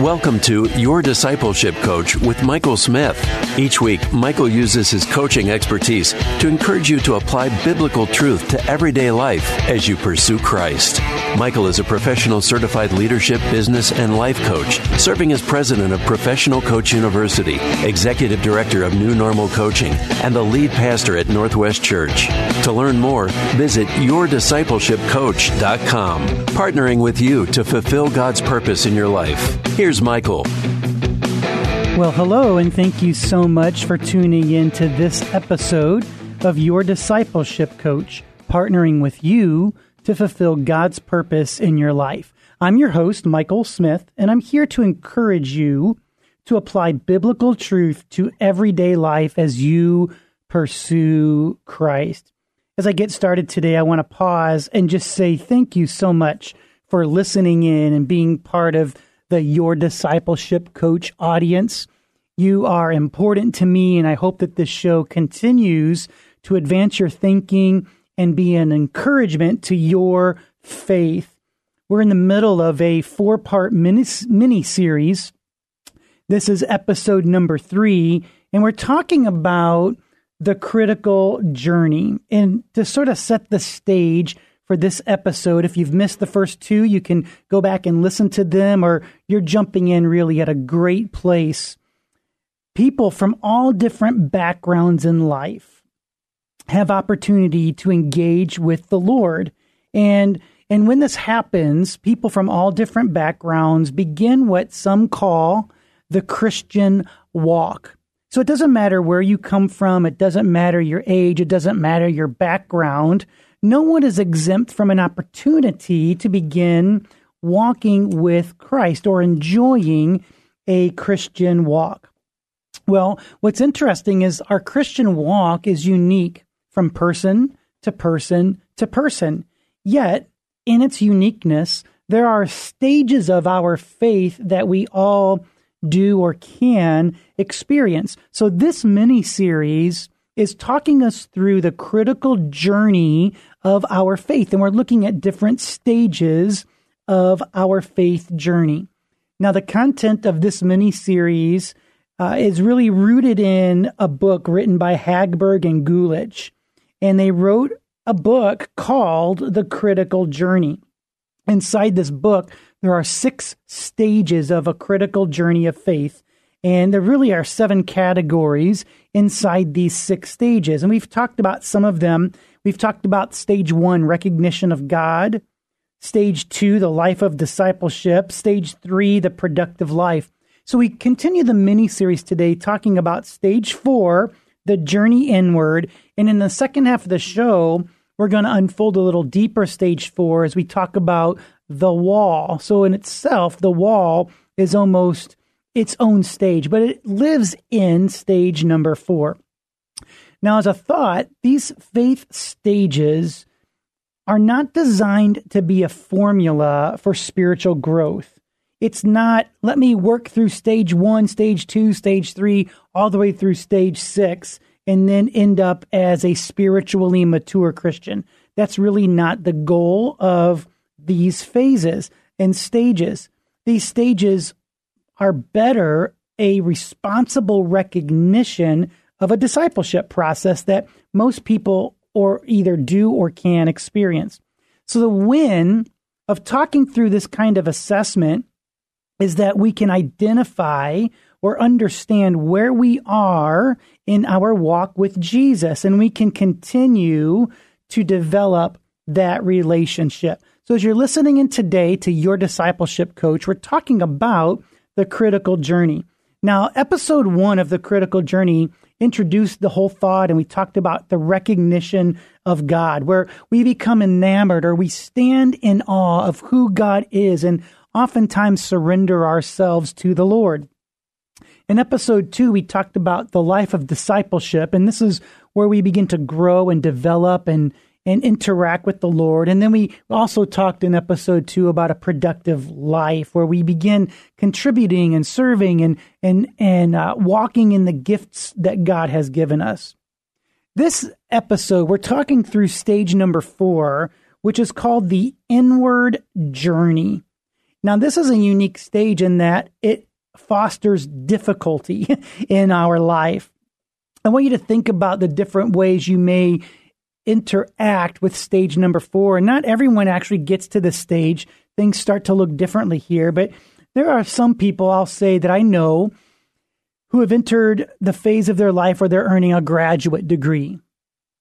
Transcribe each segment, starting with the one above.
Welcome to Your Discipleship Coach with Michael Smith. Each week, Michael uses his coaching expertise to encourage you to apply biblical truth to everyday life as you pursue Christ. Michael is a professional certified leadership, business, and life coach, serving as president of Professional Coach University, executive director of New Normal Coaching, and the lead pastor at Northwest Church. To learn more, visit yourdiscipleshipcoach.com, partnering with you to fulfill God's purpose in your life. Here's Michael. Well, hello, and thank you so much for tuning in to this episode of Your Discipleship Coach, partnering with you to fulfill God's purpose in your life. I'm your host, Michael Smith, and I'm here to encourage you to apply biblical truth to everyday life as you pursue Christ. As I get started today, I want to pause and just say thank you so much for listening in and being part of the Your Discipleship Coach audience. You are important to me, and I hope that this show continues to advance your thinking and be an encouragement to your faith. We're in the middle of a four part mini series. This is episode number three, and we're talking about the critical journey. And to sort of set the stage for this episode, if you've missed the first two, you can go back and listen to them, or you're jumping in really at a great place. People from all different backgrounds in life have opportunity to engage with the Lord. And and when this happens, people from all different backgrounds begin what some call the Christian walk. So it doesn't matter where you come from, it doesn't matter your age, it doesn't matter your background. No one is exempt from an opportunity to begin walking with Christ or enjoying a Christian walk. Well, what's interesting is our Christian walk is unique from person to person to person. Yet, in its uniqueness, there are stages of our faith that we all do or can experience. So, this mini series is talking us through the critical journey of our faith, and we're looking at different stages of our faith journey. Now, the content of this mini series uh, is really rooted in a book written by Hagberg and Guelich and they wrote a book called The Critical Journey. Inside this book, there are six stages of a critical journey of faith. And there really are seven categories inside these six stages. And we've talked about some of them. We've talked about stage one, recognition of God. Stage two, the life of discipleship. Stage three, the productive life. So we continue the mini series today talking about stage four, the journey inward. And in the second half of the show, we're going to unfold a little deeper stage four as we talk about the wall. So, in itself, the wall is almost its own stage, but it lives in stage number four. Now, as a thought, these faith stages are not designed to be a formula for spiritual growth. It's not, let me work through stage one, stage two, stage three, all the way through stage six, and then end up as a spiritually mature Christian. That's really not the goal of these phases and stages. These stages are better a responsible recognition of a discipleship process that most people or either do or can experience. So the win of talking through this kind of assessment is that we can identify or understand where we are in our walk with Jesus and we can continue to develop that relationship. So, as you're listening in today to your discipleship coach, we're talking about the critical journey. Now, episode one of the critical journey introduced the whole thought and we talked about the recognition of God, where we become enamored or we stand in awe of who God is and oftentimes surrender ourselves to the Lord. In episode two, we talked about the life of discipleship, and this is where we begin to grow and develop and, and interact with the Lord. And then we also talked in episode two about a productive life where we begin contributing and serving and, and, and uh, walking in the gifts that God has given us. This episode, we're talking through stage number four, which is called the inward journey. Now, this is a unique stage in that it fosters difficulty in our life. I want you to think about the different ways you may interact with stage number four. And not everyone actually gets to this stage. Things start to look differently here, but there are some people I'll say that I know who have entered the phase of their life where they're earning a graduate degree.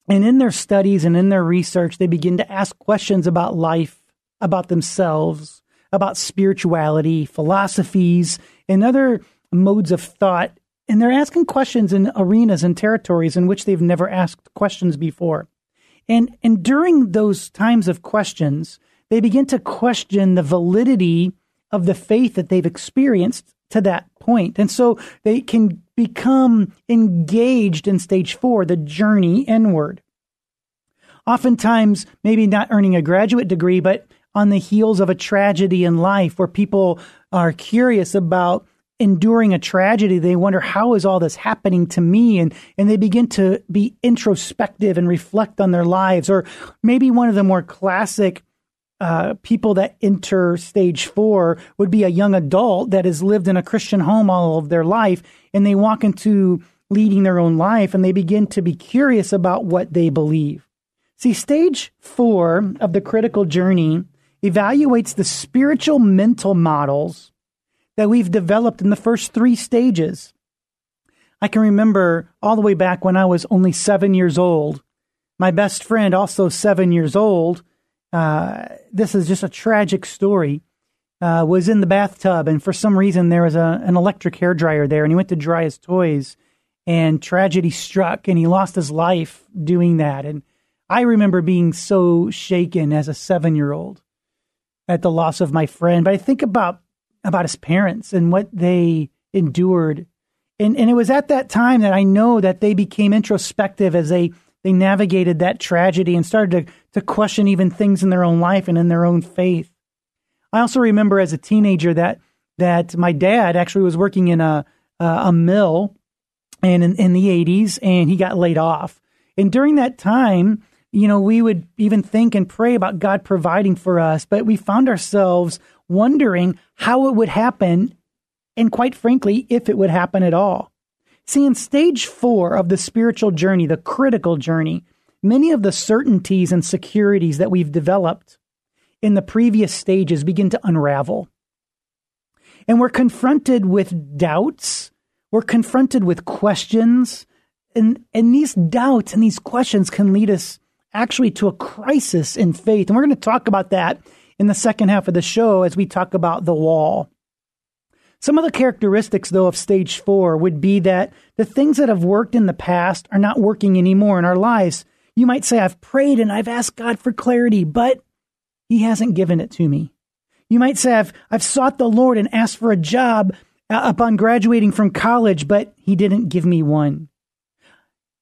And in their studies and in their research, they begin to ask questions about life, about themselves, about spirituality, philosophies, and other modes of thought. And they're asking questions in arenas and territories in which they've never asked questions before. And, and during those times of questions, they begin to question the validity of the faith that they've experienced to that point. And so they can become engaged in stage four, the journey inward. Oftentimes, maybe not earning a graduate degree, but on the heels of a tragedy in life where people are curious about enduring a tragedy. They wonder how is all this happening to me? And and they begin to be introspective and reflect on their lives. Or maybe one of the more classic uh, people that enter stage four would be a young adult that has lived in a Christian home all of their life, and they walk into leading their own life and they begin to be curious about what they believe. See, stage four of the critical journey evaluates the spiritual mental models that we've developed in the first three stages. I can remember all the way back when I was only seven years old. My best friend, also seven years old, uh, this is just a tragic story, uh, was in the bathtub, and for some reason there was a, an electric hair dryer there, and he went to dry his toys, and tragedy struck, and he lost his life doing that. And I remember being so shaken as a seven year old at the loss of my friend. But I think about about his parents and what they endured. And and it was at that time that I know that they became introspective as they they navigated that tragedy and started to, to question even things in their own life and in their own faith. I also remember as a teenager that that my dad actually was working in a a mill and in, in the 80s and he got laid off. And during that time, you know, we would even think and pray about God providing for us, but we found ourselves wondering how it would happen and quite frankly, if it would happen at all. See, in stage four of the spiritual journey, the critical journey, many of the certainties and securities that we've developed in the previous stages begin to unravel. And we're confronted with doubts, we're confronted with questions, and, and these doubts and these questions can lead us actually to a crisis in faith. And we're going to talk about that in the second half of the show as we talk about the wall. Some of the characteristics, though, of stage four would be that the things that have worked in the past are not working anymore in our lives. You might say, I've prayed and I've asked God for clarity, but He hasn't given it to me. You might say, I've, I've sought the Lord and asked for a job uh, upon graduating from college, but He didn't give me one.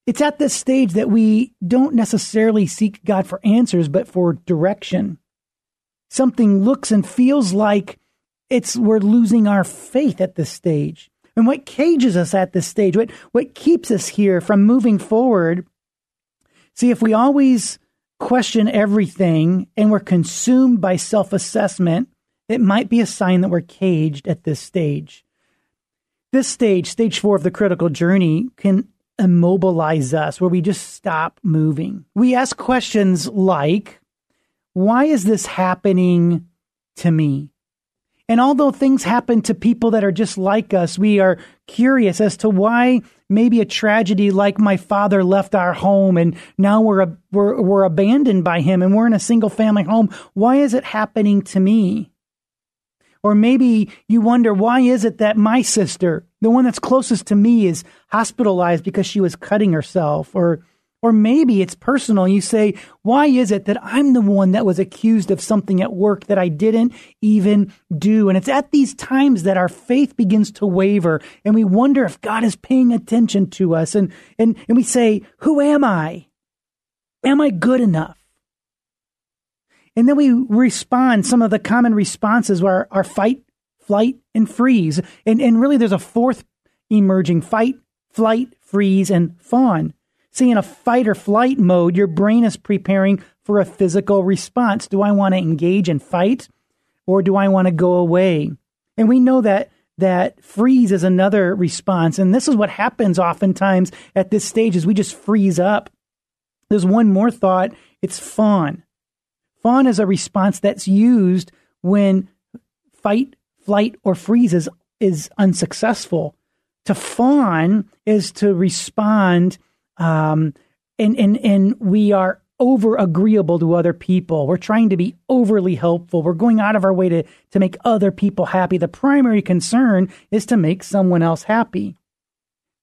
It's at this stage that we don't necessarily seek God for answers, but for direction. Something looks and feels like it's we're losing our faith at this stage. And what cages us at this stage, what, what keeps us here from moving forward, see, if we always question everything and we're consumed by self assessment, it might be a sign that we're caged at this stage. This stage, stage four of the critical journey, can immobilize us where we just stop moving. We ask questions like, why is this happening to me? And although things happen to people that are just like us, we are curious as to why maybe a tragedy like my father left our home and now we're, we're, we're abandoned by him and we're in a single family home. Why is it happening to me? Or maybe you wonder, why is it that my sister, the one that's closest to me, is hospitalized because she was cutting herself? Or Or maybe it's personal. You say, why is it that I'm the one that was accused of something at work that I didn't even do? And it's at these times that our faith begins to waver and we wonder if God is paying attention to us. And, and, and we say, who am I? Am I good enough? And then we respond, some of the common responses were our fight, flight, and freeze. And, and really there's a fourth emerging fight, flight, freeze, and fawn. See, in a fight or flight mode, your brain is preparing for a physical response. Do I want to engage and fight or do I want to go away? And we know that that freeze is another response. And this is what happens oftentimes at this stage is we just freeze up. There's one more thought. It's fawn. Fawn is a response that's used when fight, flight, or freeze is, is unsuccessful. To fawn is to respond um, and and and we are over agreeable to other people. We're trying to be overly helpful. We're going out of our way to to make other people happy. The primary concern is to make someone else happy.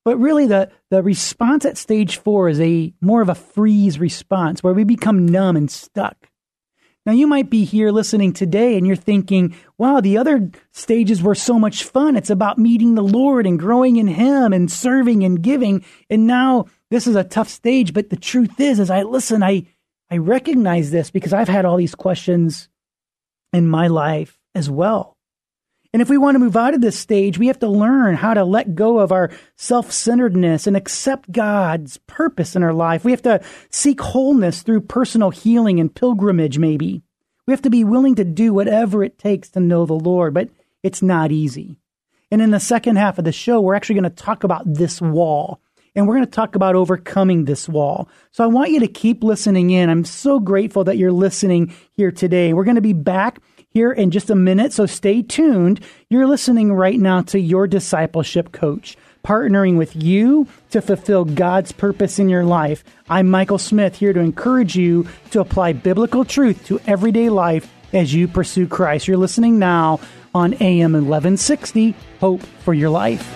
But really the the response at stage 4 is a more of a freeze response where we become numb and stuck. Now, you might be here listening today and you're thinking, wow, the other stages were so much fun. It's about meeting the Lord and growing in Him and serving and giving. And now this is a tough stage. But the truth is, as I listen, I, I recognize this because I've had all these questions in my life as well. And if we want to move out of this stage, we have to learn how to let go of our self centeredness and accept God's purpose in our life. We have to seek wholeness through personal healing and pilgrimage, maybe. We have to be willing to do whatever it takes to know the Lord, but it's not easy. And in the second half of the show, we're actually going to talk about this wall and we're going to talk about overcoming this wall. So I want you to keep listening in. I'm so grateful that you're listening here today. We're going to be back here in just a minute, so stay tuned. You're listening right now to your discipleship coach, partnering with you to fulfill God's purpose in your life. I'm Michael Smith here to encourage you to apply biblical truth to everyday life as you pursue Christ. You're listening now on AM 1160, Hope for Your Life.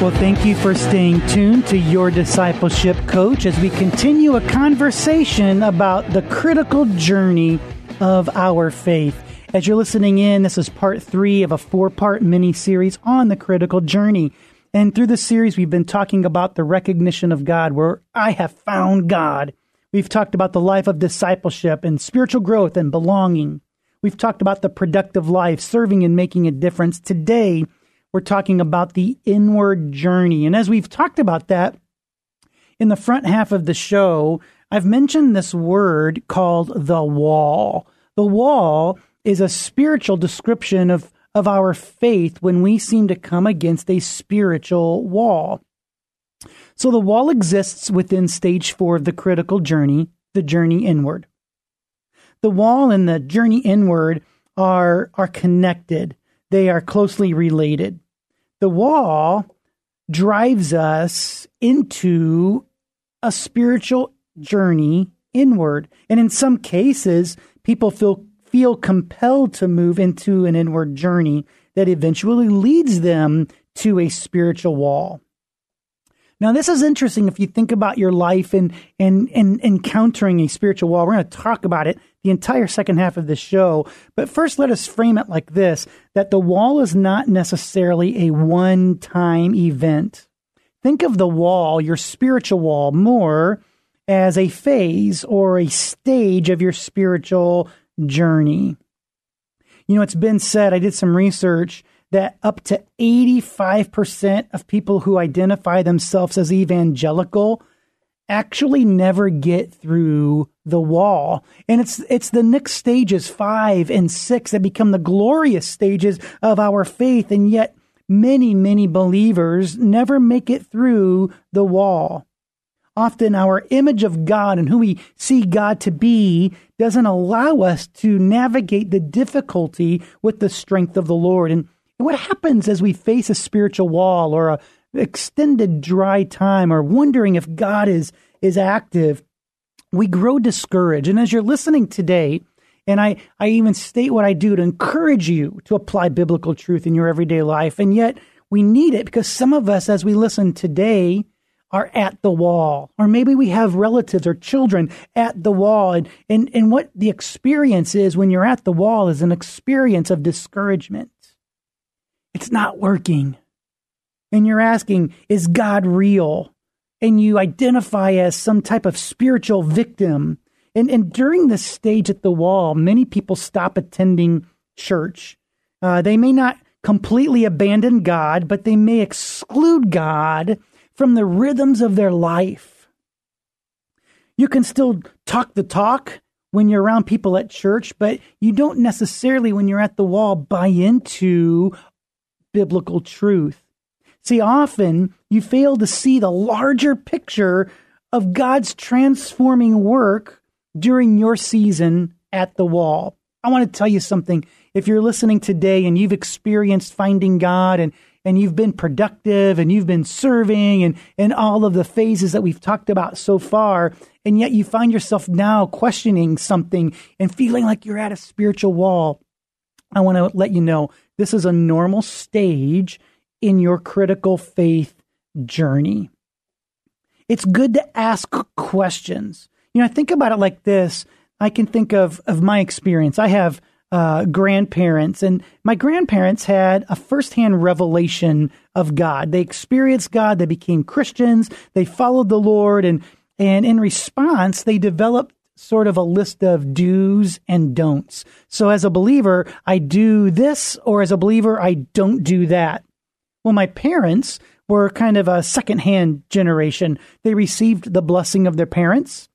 Well, thank you for staying tuned to your discipleship coach as we continue a conversation about the critical journey of our faith. As you're listening in, this is part three of a four part mini series on the critical journey. And through the series, we've been talking about the recognition of God, where I have found God. We've talked about the life of discipleship and spiritual growth and belonging. We've talked about the productive life, serving and making a difference. Today, we're talking about the inward journey. And as we've talked about that in the front half of the show, I've mentioned this word called the wall. The wall is a spiritual description of, of our faith when we seem to come against a spiritual wall. So the wall exists within stage four of the critical journey, the journey inward. The wall and the journey inward are, are connected. They are closely related. The wall drives us into a spiritual journey inward. And in some cases, people feel feel compelled to move into an inward journey that eventually leads them to a spiritual wall. Now, this is interesting if you think about your life and, and, and encountering a spiritual wall. We're going to talk about it the entire second half of this show. But first, let us frame it like this that the wall is not necessarily a one time event. Think of the wall, your spiritual wall, more as a phase or a stage of your spiritual journey. You know, it's been said, I did some research that up to 85% of people who identify themselves as evangelical actually never get through the wall. And it's it's the next stages 5 and 6 that become the glorious stages of our faith and yet many many believers never make it through the wall. Often our image of God and who we see God to be doesn't allow us to navigate the difficulty with the strength of the Lord and what happens as we face a spiritual wall or a, extended dry time or wondering if God is is active, we grow discouraged. And as you're listening today, and I, I even state what I do to encourage you to apply biblical truth in your everyday life. And yet we need it because some of us, as we listen today, are at the wall. Or maybe we have relatives or children at the wall. And, and, and what the experience is when you're at the wall is an experience of discouragement. It's not working. And you're asking, is God real? And you identify as some type of spiritual victim. And, and during this stage at the wall, many people stop attending church. Uh, they may not completely abandon God, but they may exclude God from the rhythms of their life. You can still talk the talk when you're around people at church, but you don't necessarily, when you're at the wall, buy into biblical truth. See, often you fail to see the larger picture of God's transforming work during your season at the wall. I want to tell you something. If you're listening today and you've experienced finding God and and you've been productive and you've been serving and, and all of the phases that we've talked about so far. And yet you find yourself now questioning something and feeling like you're at a spiritual wall. I want to let you know this is a normal stage in your critical faith journey. It's good to ask questions. You know, I think about it like this. I can think of, of my experience. I have uh, grandparents, and my grandparents had a firsthand revelation of God. They experienced God. They became Christians. They followed the Lord, and and in response, they developed sort of a list of do's and don'ts. So as a believer, I do this, or as a believer, I don't do that. Well, my parents were kind of a secondhand generation. They received the blessing of their parents.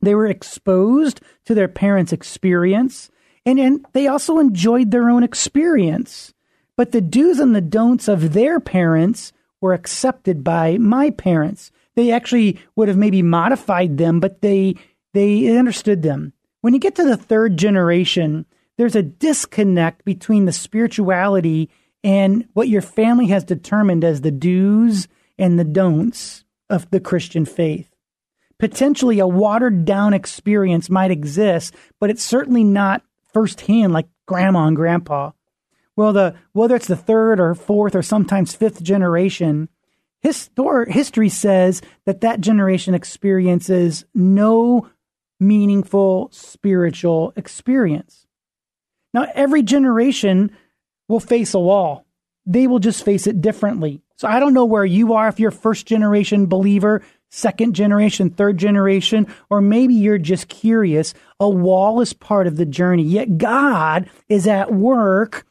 They were exposed to their parents' experience. And, and they also enjoyed their own experience. But the do's and the don'ts of their parents were accepted by my parents. They actually would have maybe modified them, but they they understood them. When you get to the third generation, there's a disconnect between the spirituality and what your family has determined as the do's and the don'ts of the Christian faith. Potentially a watered down experience might exist, but it's certainly not firsthand like grandma and grandpa. Well, the whether it's the third or fourth or sometimes fifth generation, histor- history says that that generation experiences no meaningful spiritual experience. Now, every generation will face a wall. They will just face it differently. So I don't know where you are if you're first generation believer second generation, third generation, or maybe you're just curious. A wall is part of the journey, yet God is at work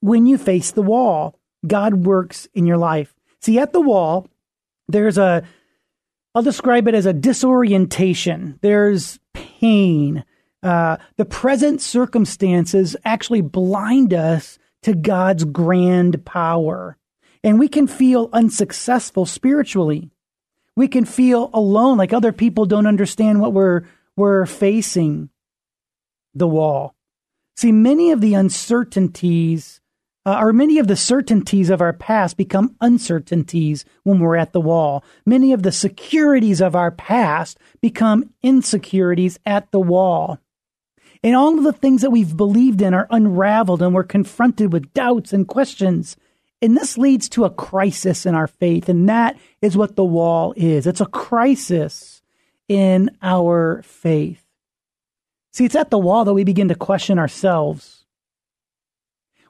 when you face the wall. God works in your life. See, at the wall, there's a, I'll describe it as a disorientation. There's pain. Uh, the present circumstances actually blind us to God's grand power. And we can feel unsuccessful spiritually we can feel alone, like other people don't understand what we're, we're facing the wall. See, many of the uncertainties, uh, many of the certainties of our past become uncertainties when we're at the wall. Many of the securities of our past become insecurities at the wall. And all of the things that we've believed in are unraveled and we're confronted with doubts and questions and this leads to a crisis in our faith. And that is what the wall is it's a crisis in our faith. See, it's at the wall that we begin to question ourselves.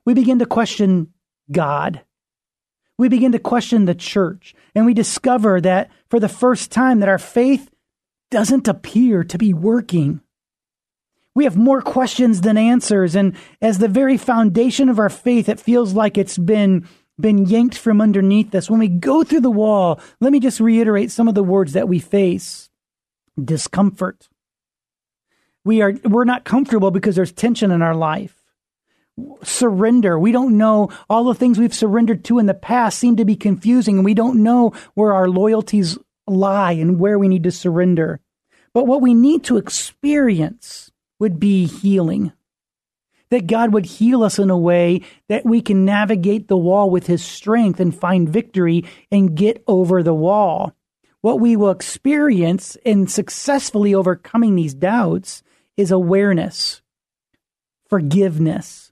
We begin to question God. We begin to question the church. And we discover that for the first time that our faith doesn't appear to be working. We have more questions than answers. And as the very foundation of our faith, it feels like it's been been yanked from underneath us. When we go through the wall, let me just reiterate some of the words that we face. Discomfort. We are we're not comfortable because there's tension in our life. Surrender. We don't know all the things we've surrendered to in the past seem to be confusing and we don't know where our loyalties lie and where we need to surrender. But what we need to experience would be healing. that God would heal us in a way that we can navigate the wall with His strength and find victory and get over the wall. What we will experience in successfully overcoming these doubts is awareness, forgiveness.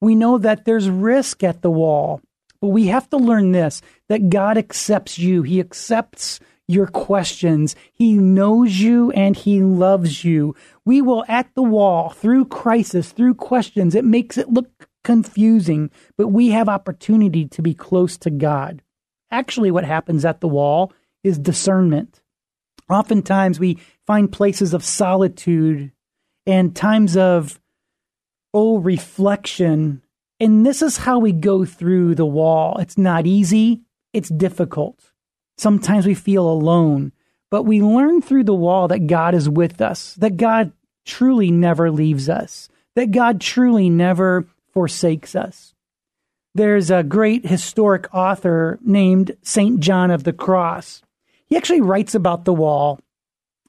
We know that there's risk at the wall, but we have to learn this that God accepts you. He accepts your questions. He knows you and he loves you. We will at the wall through crisis, through questions. It makes it look confusing, but we have opportunity to be close to God. Actually, what happens at the wall is discernment. Oftentimes we find places of solitude and times of oh reflection. And this is how we go through the wall. It's not easy, it's difficult. Sometimes we feel alone, but we learn through the wall that God is with us, that God truly never leaves us, that God truly never forsakes us. There's a great historic author named St. John of the Cross. He actually writes about the wall.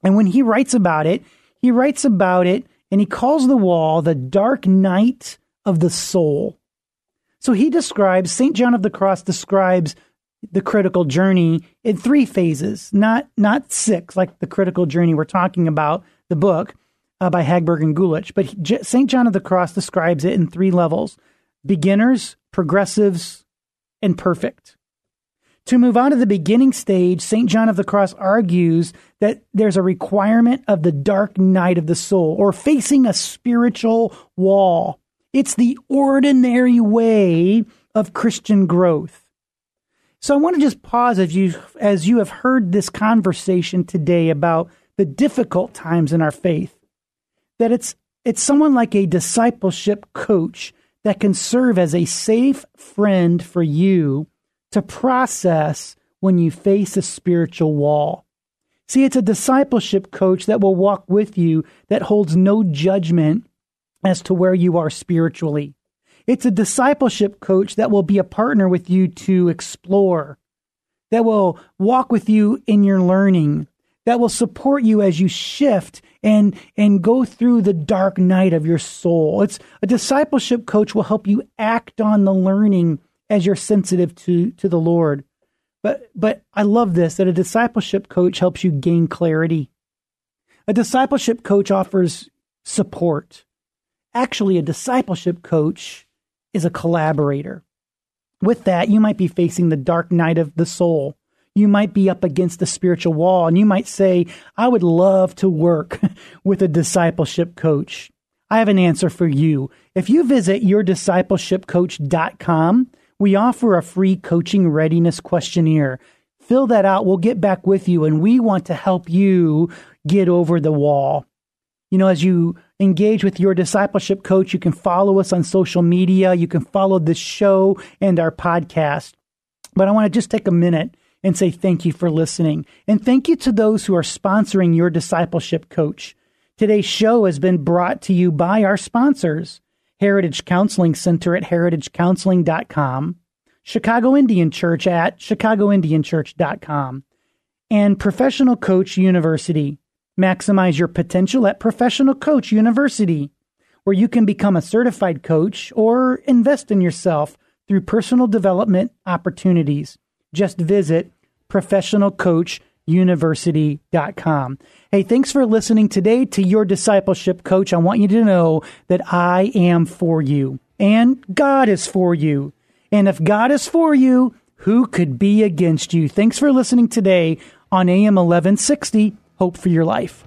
And when he writes about it, he writes about it and he calls the wall the dark night of the soul. So he describes, St. John of the Cross describes the critical journey in three phases, not not six, like the critical journey we're talking about, the book uh, by Hagberg and Guelich. But St. John of the Cross describes it in three levels beginners, progressives, and perfect. To move on to the beginning stage, St. John of the Cross argues that there's a requirement of the dark night of the soul or facing a spiritual wall. It's the ordinary way of Christian growth. So I want to just pause as you as you have heard this conversation today about the difficult times in our faith. That it's it's someone like a discipleship coach that can serve as a safe friend for you to process when you face a spiritual wall. See, it's a discipleship coach that will walk with you that holds no judgment as to where you are spiritually. It's a discipleship coach that will be a partner with you to explore, that will walk with you in your learning, that will support you as you shift and and go through the dark night of your soul. It's a discipleship coach will help you act on the learning as you're sensitive to to the Lord. But but I love this that a discipleship coach helps you gain clarity. A discipleship coach offers support. Actually, a discipleship coach is a collaborator. With that, you might be facing the dark night of the soul. You might be up against the spiritual wall and you might say, I would love to work with a discipleship coach. I have an answer for you. If you visit yourdiscipleshipcoach.com, we offer a free coaching readiness questionnaire. Fill that out. We'll get back with you and we want to help you get over the wall. You know, as you engage with your discipleship coach. You can follow us on social media. You can follow this show and our podcast. But I want to just take a minute and say thank you for listening. And thank you to those who are sponsoring your discipleship coach. Today's show has been brought to you by our sponsors Heritage Counseling Center at heritagecounseling.com, Chicago Indian Church at chicagoindianchurch.com, and Professional Coach University. Maximize your potential at Professional Coach University, where you can become a certified coach or invest in yourself through personal development opportunities. Just visit professionalcoachuniversity.com. Hey, thanks for listening today to your discipleship coach. I want you to know that I am for you and God is for you. And if God is for you, who could be against you? Thanks for listening today on AM 1160 hope for your life.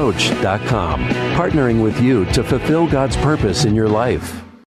yourdiscipleshipcoach.com, partnering with you to fulfill God's purpose in your life.